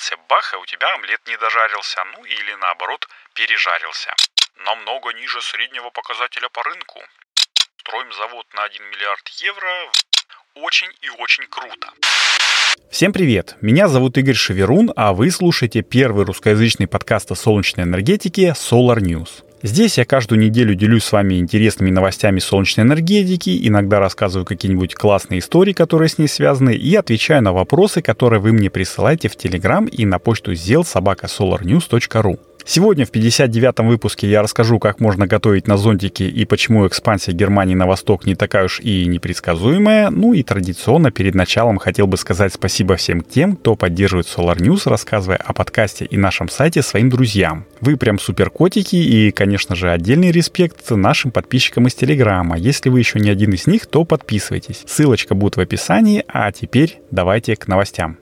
зазевался, бах, и у тебя омлет не дожарился, ну или наоборот, пережарился. Намного ниже среднего показателя по рынку. Строим завод на 1 миллиард евро. Очень и очень круто. Всем привет! Меня зовут Игорь Шеверун, а вы слушаете первый русскоязычный подкаст о солнечной энергетике Solar News. Здесь я каждую неделю делюсь с вами интересными новостями солнечной энергетики, иногда рассказываю какие-нибудь классные истории, которые с ней связаны, и отвечаю на вопросы, которые вы мне присылаете в Телеграм и на почту zelsobakasolarnews.ru. Сегодня в 59-м выпуске я расскажу, как можно готовить на зонтике и почему экспансия Германии на восток не такая уж и непредсказуемая. Ну и традиционно перед началом хотел бы сказать спасибо всем тем, кто поддерживает Solar News, рассказывая о подкасте и нашем сайте своим друзьям. Вы прям супер котики и, конечно же, отдельный респект нашим подписчикам из Телеграма. Если вы еще не один из них, то подписывайтесь. Ссылочка будет в описании, а теперь давайте к новостям.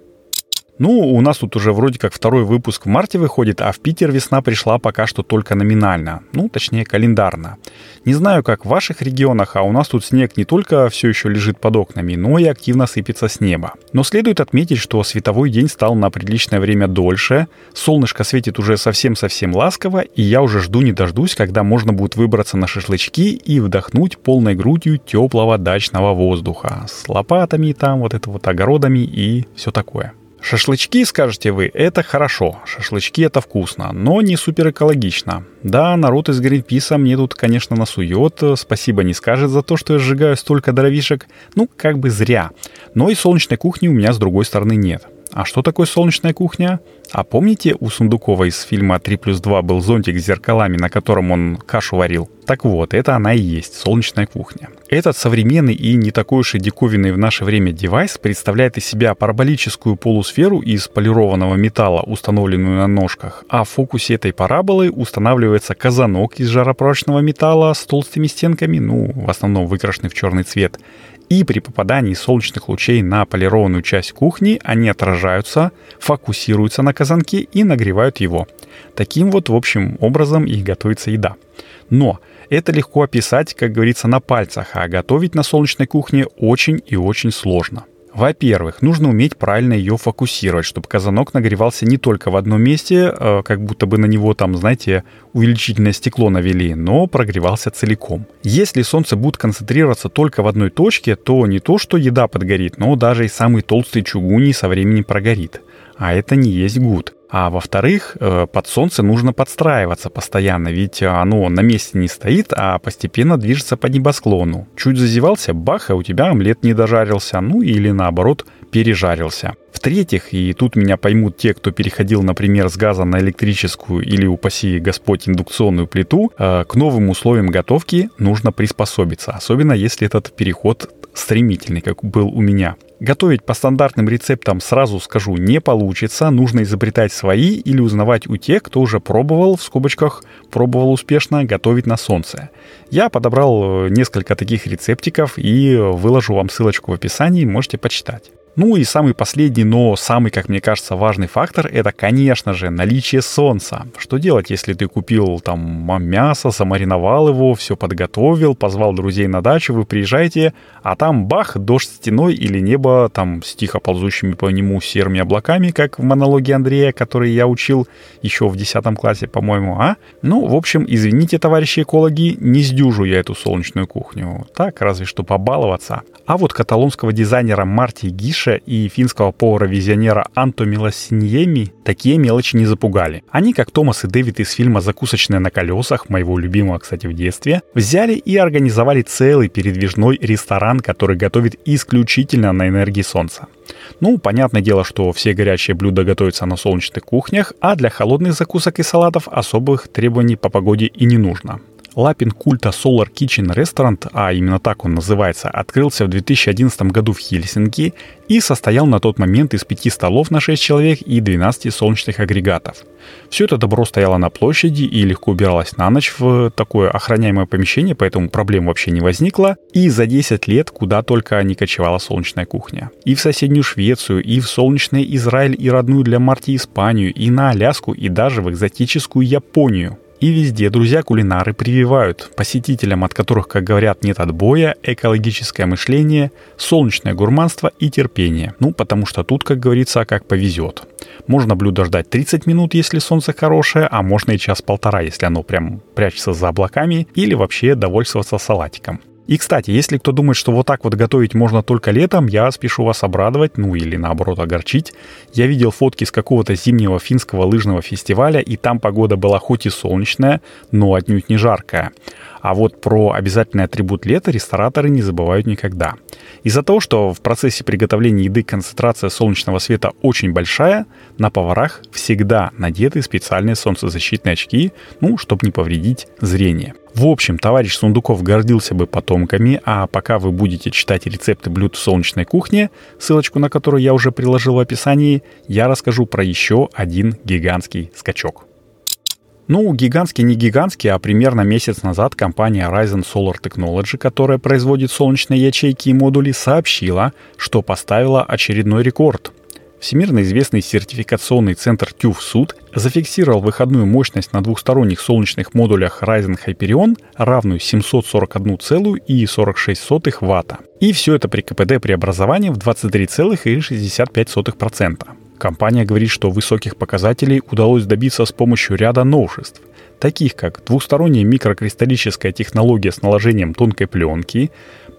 Ну, у нас тут уже вроде как второй выпуск в марте выходит, а в Питер весна пришла пока что только номинально. Ну, точнее, календарно. Не знаю, как в ваших регионах, а у нас тут снег не только все еще лежит под окнами, но и активно сыпется с неба. Но следует отметить, что световой день стал на приличное время дольше, солнышко светит уже совсем-совсем ласково, и я уже жду не дождусь, когда можно будет выбраться на шашлычки и вдохнуть полной грудью теплого дачного воздуха с лопатами там, вот это вот огородами и все такое. Шашлычки, скажете вы, это хорошо, шашлычки это вкусно, но не супер экологично. Да, народ из Гринписа мне тут, конечно, насует, спасибо не скажет за то, что я сжигаю столько дровишек, ну, как бы зря. Но и солнечной кухни у меня с другой стороны нет. А что такое солнечная кухня? А помните, у Сундукова из фильма «3 плюс 2» был зонтик с зеркалами, на котором он кашу варил? Так вот, это она и есть, солнечная кухня. Этот современный и не такой уж и диковинный в наше время девайс представляет из себя параболическую полусферу из полированного металла, установленную на ножках, а в фокусе этой параболы устанавливается казанок из жаропрочного металла с толстыми стенками, ну, в основном выкрашенный в черный цвет, и при попадании солнечных лучей на полированную часть кухни они отражаются, фокусируются на казанке и нагревают его. Таким вот, в общем, образом и готовится еда. Но это легко описать, как говорится, на пальцах, а готовить на солнечной кухне очень и очень сложно. Во-первых, нужно уметь правильно ее фокусировать, чтобы казанок нагревался не только в одном месте, э, как будто бы на него там, знаете, увеличительное стекло навели, но прогревался целиком. Если солнце будет концентрироваться только в одной точке, то не то, что еда подгорит, но даже и самый толстый чугуний со временем прогорит. А это не есть гуд. А во-вторых, э, под солнце нужно подстраиваться постоянно, ведь оно на месте не стоит, а постепенно движется по небосклону. Чуть зазевался, бах, а у тебя омлет не дожарился, ну или наоборот, пережарился. В-третьих, и тут меня поймут те, кто переходил, например, с газа на электрическую или, упаси Господь, индукционную плиту, э, к новым условиям готовки нужно приспособиться, особенно если этот переход стремительный, как был у меня. Готовить по стандартным рецептам, сразу скажу, не получится. Нужно изобретать свои или узнавать у тех, кто уже пробовал, в скобочках, пробовал успешно готовить на солнце. Я подобрал э, несколько таких рецептиков и выложу вам ссылочку в описании, можете почитать. Ну и самый последний, но самый, как мне кажется, важный фактор — это, конечно же, наличие солнца. Что делать, если ты купил там мясо, замариновал его, все подготовил, позвал друзей на дачу, вы приезжаете, а там бах, дождь стеной или небо там с тихо ползущими по нему серыми облаками, как в монологе Андрея, который я учил еще в 10 классе, по-моему, а? Ну, в общем, извините, товарищи экологи, не сдюжу я эту солнечную кухню. Так, разве что побаловаться. А вот каталонского дизайнера Марти Гиша Ниша и финского повара-визионера Анто Милосиньеми такие мелочи не запугали. Они, как Томас и Дэвид из фильма «Закусочная на колесах», моего любимого, кстати, в детстве, взяли и организовали целый передвижной ресторан, который готовит исключительно на энергии солнца. Ну, понятное дело, что все горячие блюда готовятся на солнечных кухнях, а для холодных закусок и салатов особых требований по погоде и не нужно. Лапин культа Solar Kitchen Restaurant, а именно так он называется, открылся в 2011 году в Хельсинки и состоял на тот момент из пяти столов на 6 человек и 12 солнечных агрегатов. Все это добро стояло на площади и легко убиралось на ночь в такое охраняемое помещение, поэтому проблем вообще не возникло. И за 10 лет куда только не кочевала солнечная кухня. И в соседнюю Швецию, и в солнечный Израиль, и родную для Марти Испанию, и на Аляску, и даже в экзотическую Японию. И везде друзья-кулинары прививают посетителям, от которых, как говорят, нет отбоя, экологическое мышление, солнечное гурманство и терпение. Ну, потому что тут, как говорится, как повезет. Можно блюдо ждать 30 минут, если солнце хорошее, а можно и час-полтора, если оно прям прячется за облаками, или вообще довольствоваться салатиком. И, кстати, если кто думает, что вот так вот готовить можно только летом, я спешу вас обрадовать, ну или наоборот огорчить. Я видел фотки с какого-то зимнего финского лыжного фестиваля, и там погода была хоть и солнечная, но отнюдь не жаркая. А вот про обязательный атрибут лета рестораторы не забывают никогда. Из-за того, что в процессе приготовления еды концентрация солнечного света очень большая, на поварах всегда надеты специальные солнцезащитные очки, ну, чтобы не повредить зрение. В общем, товарищ Сундуков гордился бы потомками, а пока вы будете читать рецепты блюд в солнечной кухне, ссылочку на которую я уже приложил в описании, я расскажу про еще один гигантский скачок. Ну, гигантский не гигантский, а примерно месяц назад компания Ryzen Solar Technology, которая производит солнечные ячейки и модули, сообщила, что поставила очередной рекорд. Всемирно известный сертификационный центр TÜV Суд зафиксировал выходную мощность на двухсторонних солнечных модулях Ryzen Hyperion, равную 741,46 Вт. И все это при КПД преобразования в 23,65%. Компания говорит, что высоких показателей удалось добиться с помощью ряда новшеств, таких как двусторонняя микрокристаллическая технология с наложением тонкой пленки,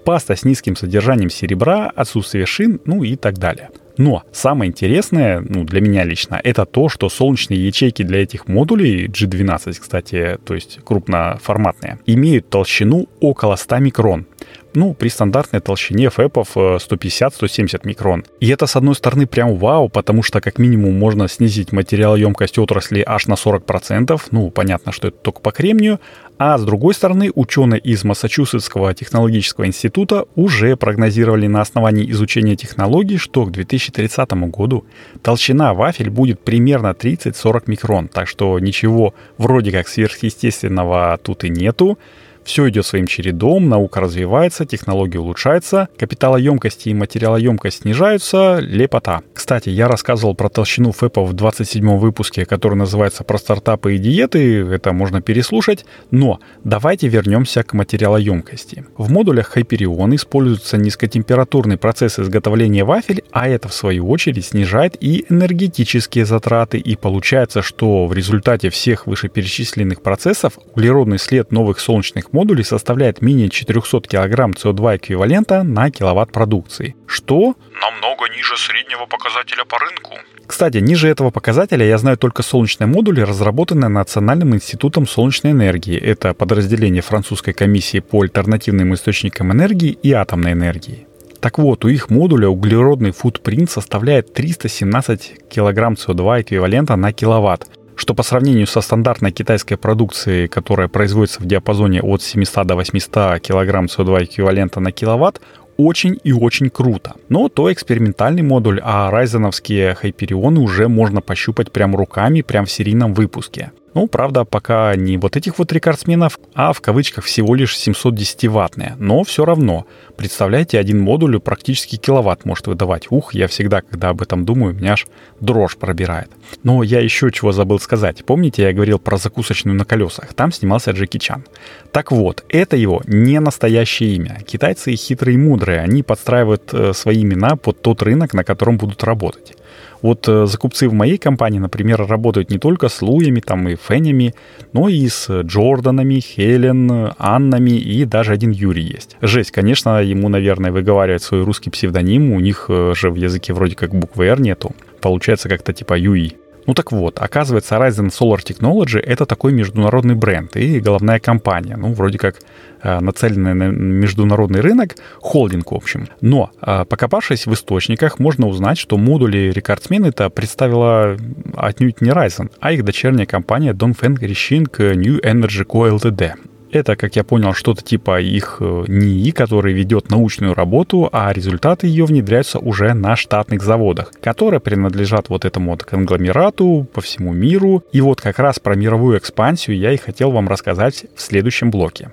паста с низким содержанием серебра, отсутствие шин, ну и так далее. Но самое интересное, ну, для меня лично, это то, что солнечные ячейки для этих модулей, G12, кстати, то есть крупноформатные, имеют толщину около 100 микрон ну, при стандартной толщине фэпов 150-170 микрон. И это, с одной стороны, прям вау, потому что как минимум можно снизить материалоемкость отрасли аж на 40%, ну, понятно, что это только по кремнию, а с другой стороны, ученые из Массачусетского технологического института уже прогнозировали на основании изучения технологий, что к 2030 году толщина вафель будет примерно 30-40 микрон, так что ничего вроде как сверхъестественного тут и нету. Все идет своим чередом, наука развивается, технология улучшается, капиталоемкость и материалоемкость снижаются, лепота. Кстати, я рассказывал про толщину ФЭПа в 27 выпуске, который называется «Про стартапы и диеты», это можно переслушать, но давайте вернемся к материалоемкости. В модулях Hyperion используется низкотемпературный процесс изготовления вафель, а это в свою очередь снижает и энергетические затраты, и получается, что в результате всех вышеперечисленных процессов углеродный след новых солнечных модулей составляет менее 400 кг СО2 эквивалента на киловатт продукции. Что? Намного ниже среднего показателя по рынку. Кстати, ниже этого показателя я знаю только солнечные модули, разработанные Национальным институтом солнечной энергии. Это подразделение французской комиссии по альтернативным источникам энергии и атомной энергии. Так вот, у их модуля углеродный футпринт составляет 317 кг СО2 эквивалента на киловатт, что по сравнению со стандартной китайской продукцией, которая производится в диапазоне от 700 до 800 кг СО2 эквивалента на киловатт, очень и очень круто. Но то экспериментальный модуль, а райзеновские хайперионы уже можно пощупать прям руками, прям в серийном выпуске. Ну, правда, пока не вот этих вот рекордсменов, а в кавычках всего лишь 710-ваттные. Но все равно, представляете, один модуль практически киловатт может выдавать. Ух, я всегда, когда об этом думаю, меня аж дрожь пробирает. Но я еще чего забыл сказать. Помните, я говорил про закусочную на колесах? Там снимался Джеки Чан. Так вот, это его не настоящее имя. Китайцы хитрые и мудрые. Они подстраивают э, свои имена под тот рынок, на котором будут работать. Вот э, закупцы в моей компании, например, работают не только с Луями там, и Фенями, но и с Джорданами, Хелен, Аннами и даже один Юрий есть. Жесть, конечно, ему, наверное, выговаривать свой русский псевдоним, у них э, же в языке вроде как буквы R нету. Получается как-то типа Юи. Ну так вот, оказывается, Ryzen Solar Technology — это такой международный бренд и головная компания, ну, вроде как э, нацеленная на международный рынок, холдинг, в общем. Но, э, покопавшись в источниках, можно узнать, что модули рекордсмен это представила отнюдь не Ryzen, а их дочерняя компания Dongfeng Rixing New Energy Co. Ltd. Это, как я понял, что-то типа их э, НИИ, который ведет научную работу, а результаты ее внедряются уже на штатных заводах, которые принадлежат вот этому вот конгломерату по всему миру. И вот как раз про мировую экспансию я и хотел вам рассказать в следующем блоке.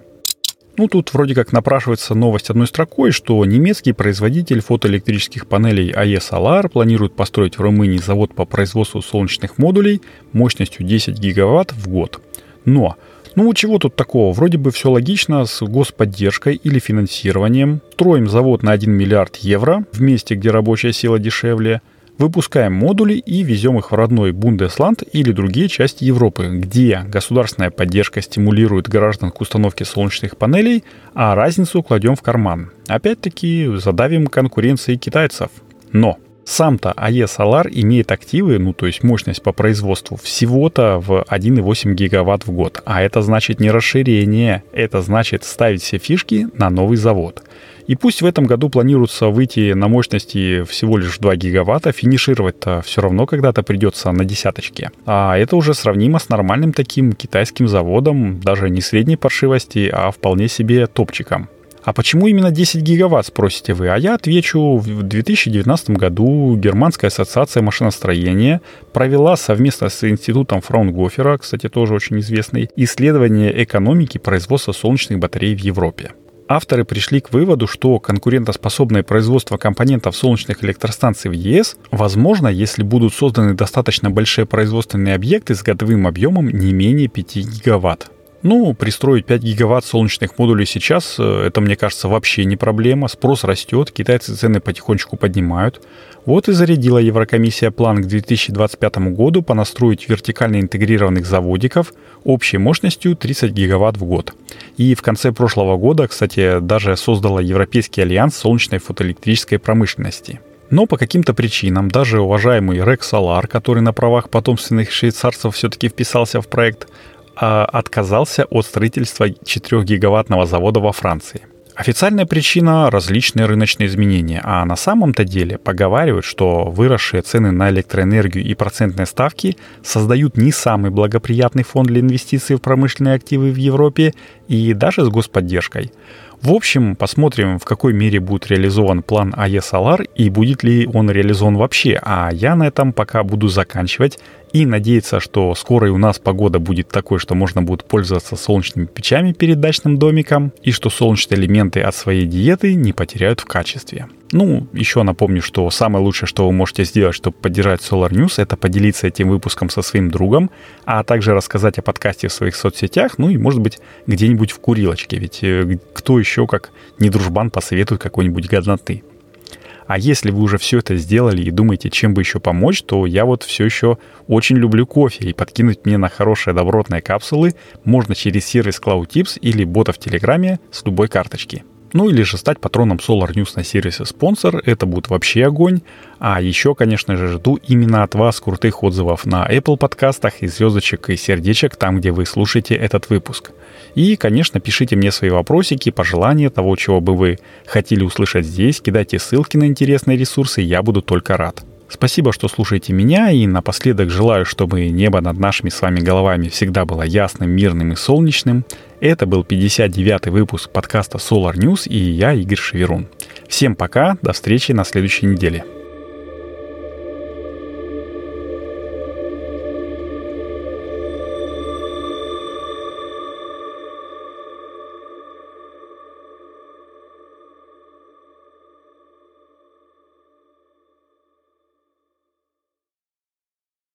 Ну, тут вроде как напрашивается новость одной строкой, что немецкий производитель фотоэлектрических панелей AE Solar планирует построить в Румынии завод по производству солнечных модулей мощностью 10 гигаватт в год. Но ну, чего тут такого? Вроде бы все логично с господдержкой или финансированием. Строим завод на 1 миллиард евро в месте, где рабочая сила дешевле. Выпускаем модули и везем их в родной Бундесланд или другие части Европы, где государственная поддержка стимулирует граждан к установке солнечных панелей, а разницу кладем в карман. Опять-таки задавим конкуренции китайцев. Но сам-то АЕ Solar имеет активы, ну то есть мощность по производству, всего-то в 1,8 гигаватт в год. А это значит не расширение, это значит ставить все фишки на новый завод. И пусть в этом году планируется выйти на мощности всего лишь 2 гигаватта, финишировать-то все равно когда-то придется на десяточке. А это уже сравнимо с нормальным таким китайским заводом, даже не средней паршивости, а вполне себе топчиком. А почему именно 10 гигаватт, спросите вы? А я отвечу, в 2019 году Германская ассоциация машиностроения провела совместно с институтом Фраунгофера, кстати, тоже очень известный, исследование экономики производства солнечных батарей в Европе. Авторы пришли к выводу, что конкурентоспособное производство компонентов солнечных электростанций в ЕС возможно, если будут созданы достаточно большие производственные объекты с годовым объемом не менее 5 гигаватт. Ну, пристроить 5 гигаватт солнечных модулей сейчас, э, это, мне кажется, вообще не проблема. Спрос растет, китайцы цены потихонечку поднимают. Вот и зарядила Еврокомиссия план к 2025 году понастроить вертикально интегрированных заводиков общей мощностью 30 гигаватт в год. И в конце прошлого года, кстати, даже создала Европейский альянс солнечной фотоэлектрической промышленности. Но по каким-то причинам даже уважаемый Рекс Solar, который на правах потомственных швейцарцев все-таки вписался в проект, отказался от строительства 4-гигаваттного завода во Франции. Официальная причина – различные рыночные изменения, а на самом-то деле поговаривают, что выросшие цены на электроэнергию и процентные ставки создают не самый благоприятный фон для инвестиций в промышленные активы в Европе и даже с господдержкой. В общем, посмотрим, в какой мере будет реализован план АЕ Solar и будет ли он реализован вообще. А я на этом пока буду заканчивать и надеяться, что скоро и у нас погода будет такой, что можно будет пользоваться солнечными печами перед дачным домиком, и что солнечные элементы от своей диеты не потеряют в качестве. Ну, еще напомню, что самое лучшее, что вы можете сделать, чтобы поддержать Solar News, это поделиться этим выпуском со своим другом, а также рассказать о подкасте в своих соцсетях, ну и, может быть, где-нибудь в курилочке, ведь э, кто еще, как не дружбан, посоветует какой-нибудь годноты. А если вы уже все это сделали и думаете, чем бы еще помочь, то я вот все еще очень люблю кофе, и подкинуть мне на хорошие добротные капсулы можно через сервис Cloud или бота в Телеграме с любой карточки. Ну или же стать патроном Solar News на сервисе спонсор, это будет вообще огонь. А еще, конечно же, жду именно от вас крутых отзывов на Apple подкастах и звездочек и сердечек там, где вы слушаете этот выпуск. И, конечно, пишите мне свои вопросики, пожелания того, чего бы вы хотели услышать здесь, кидайте ссылки на интересные ресурсы, я буду только рад. Спасибо, что слушаете меня, и напоследок желаю, чтобы небо над нашими с вами головами всегда было ясным, мирным и солнечным. Это был 59-й выпуск подкаста Solar News, и я Игорь Шеверун. Всем пока, до встречи на следующей неделе.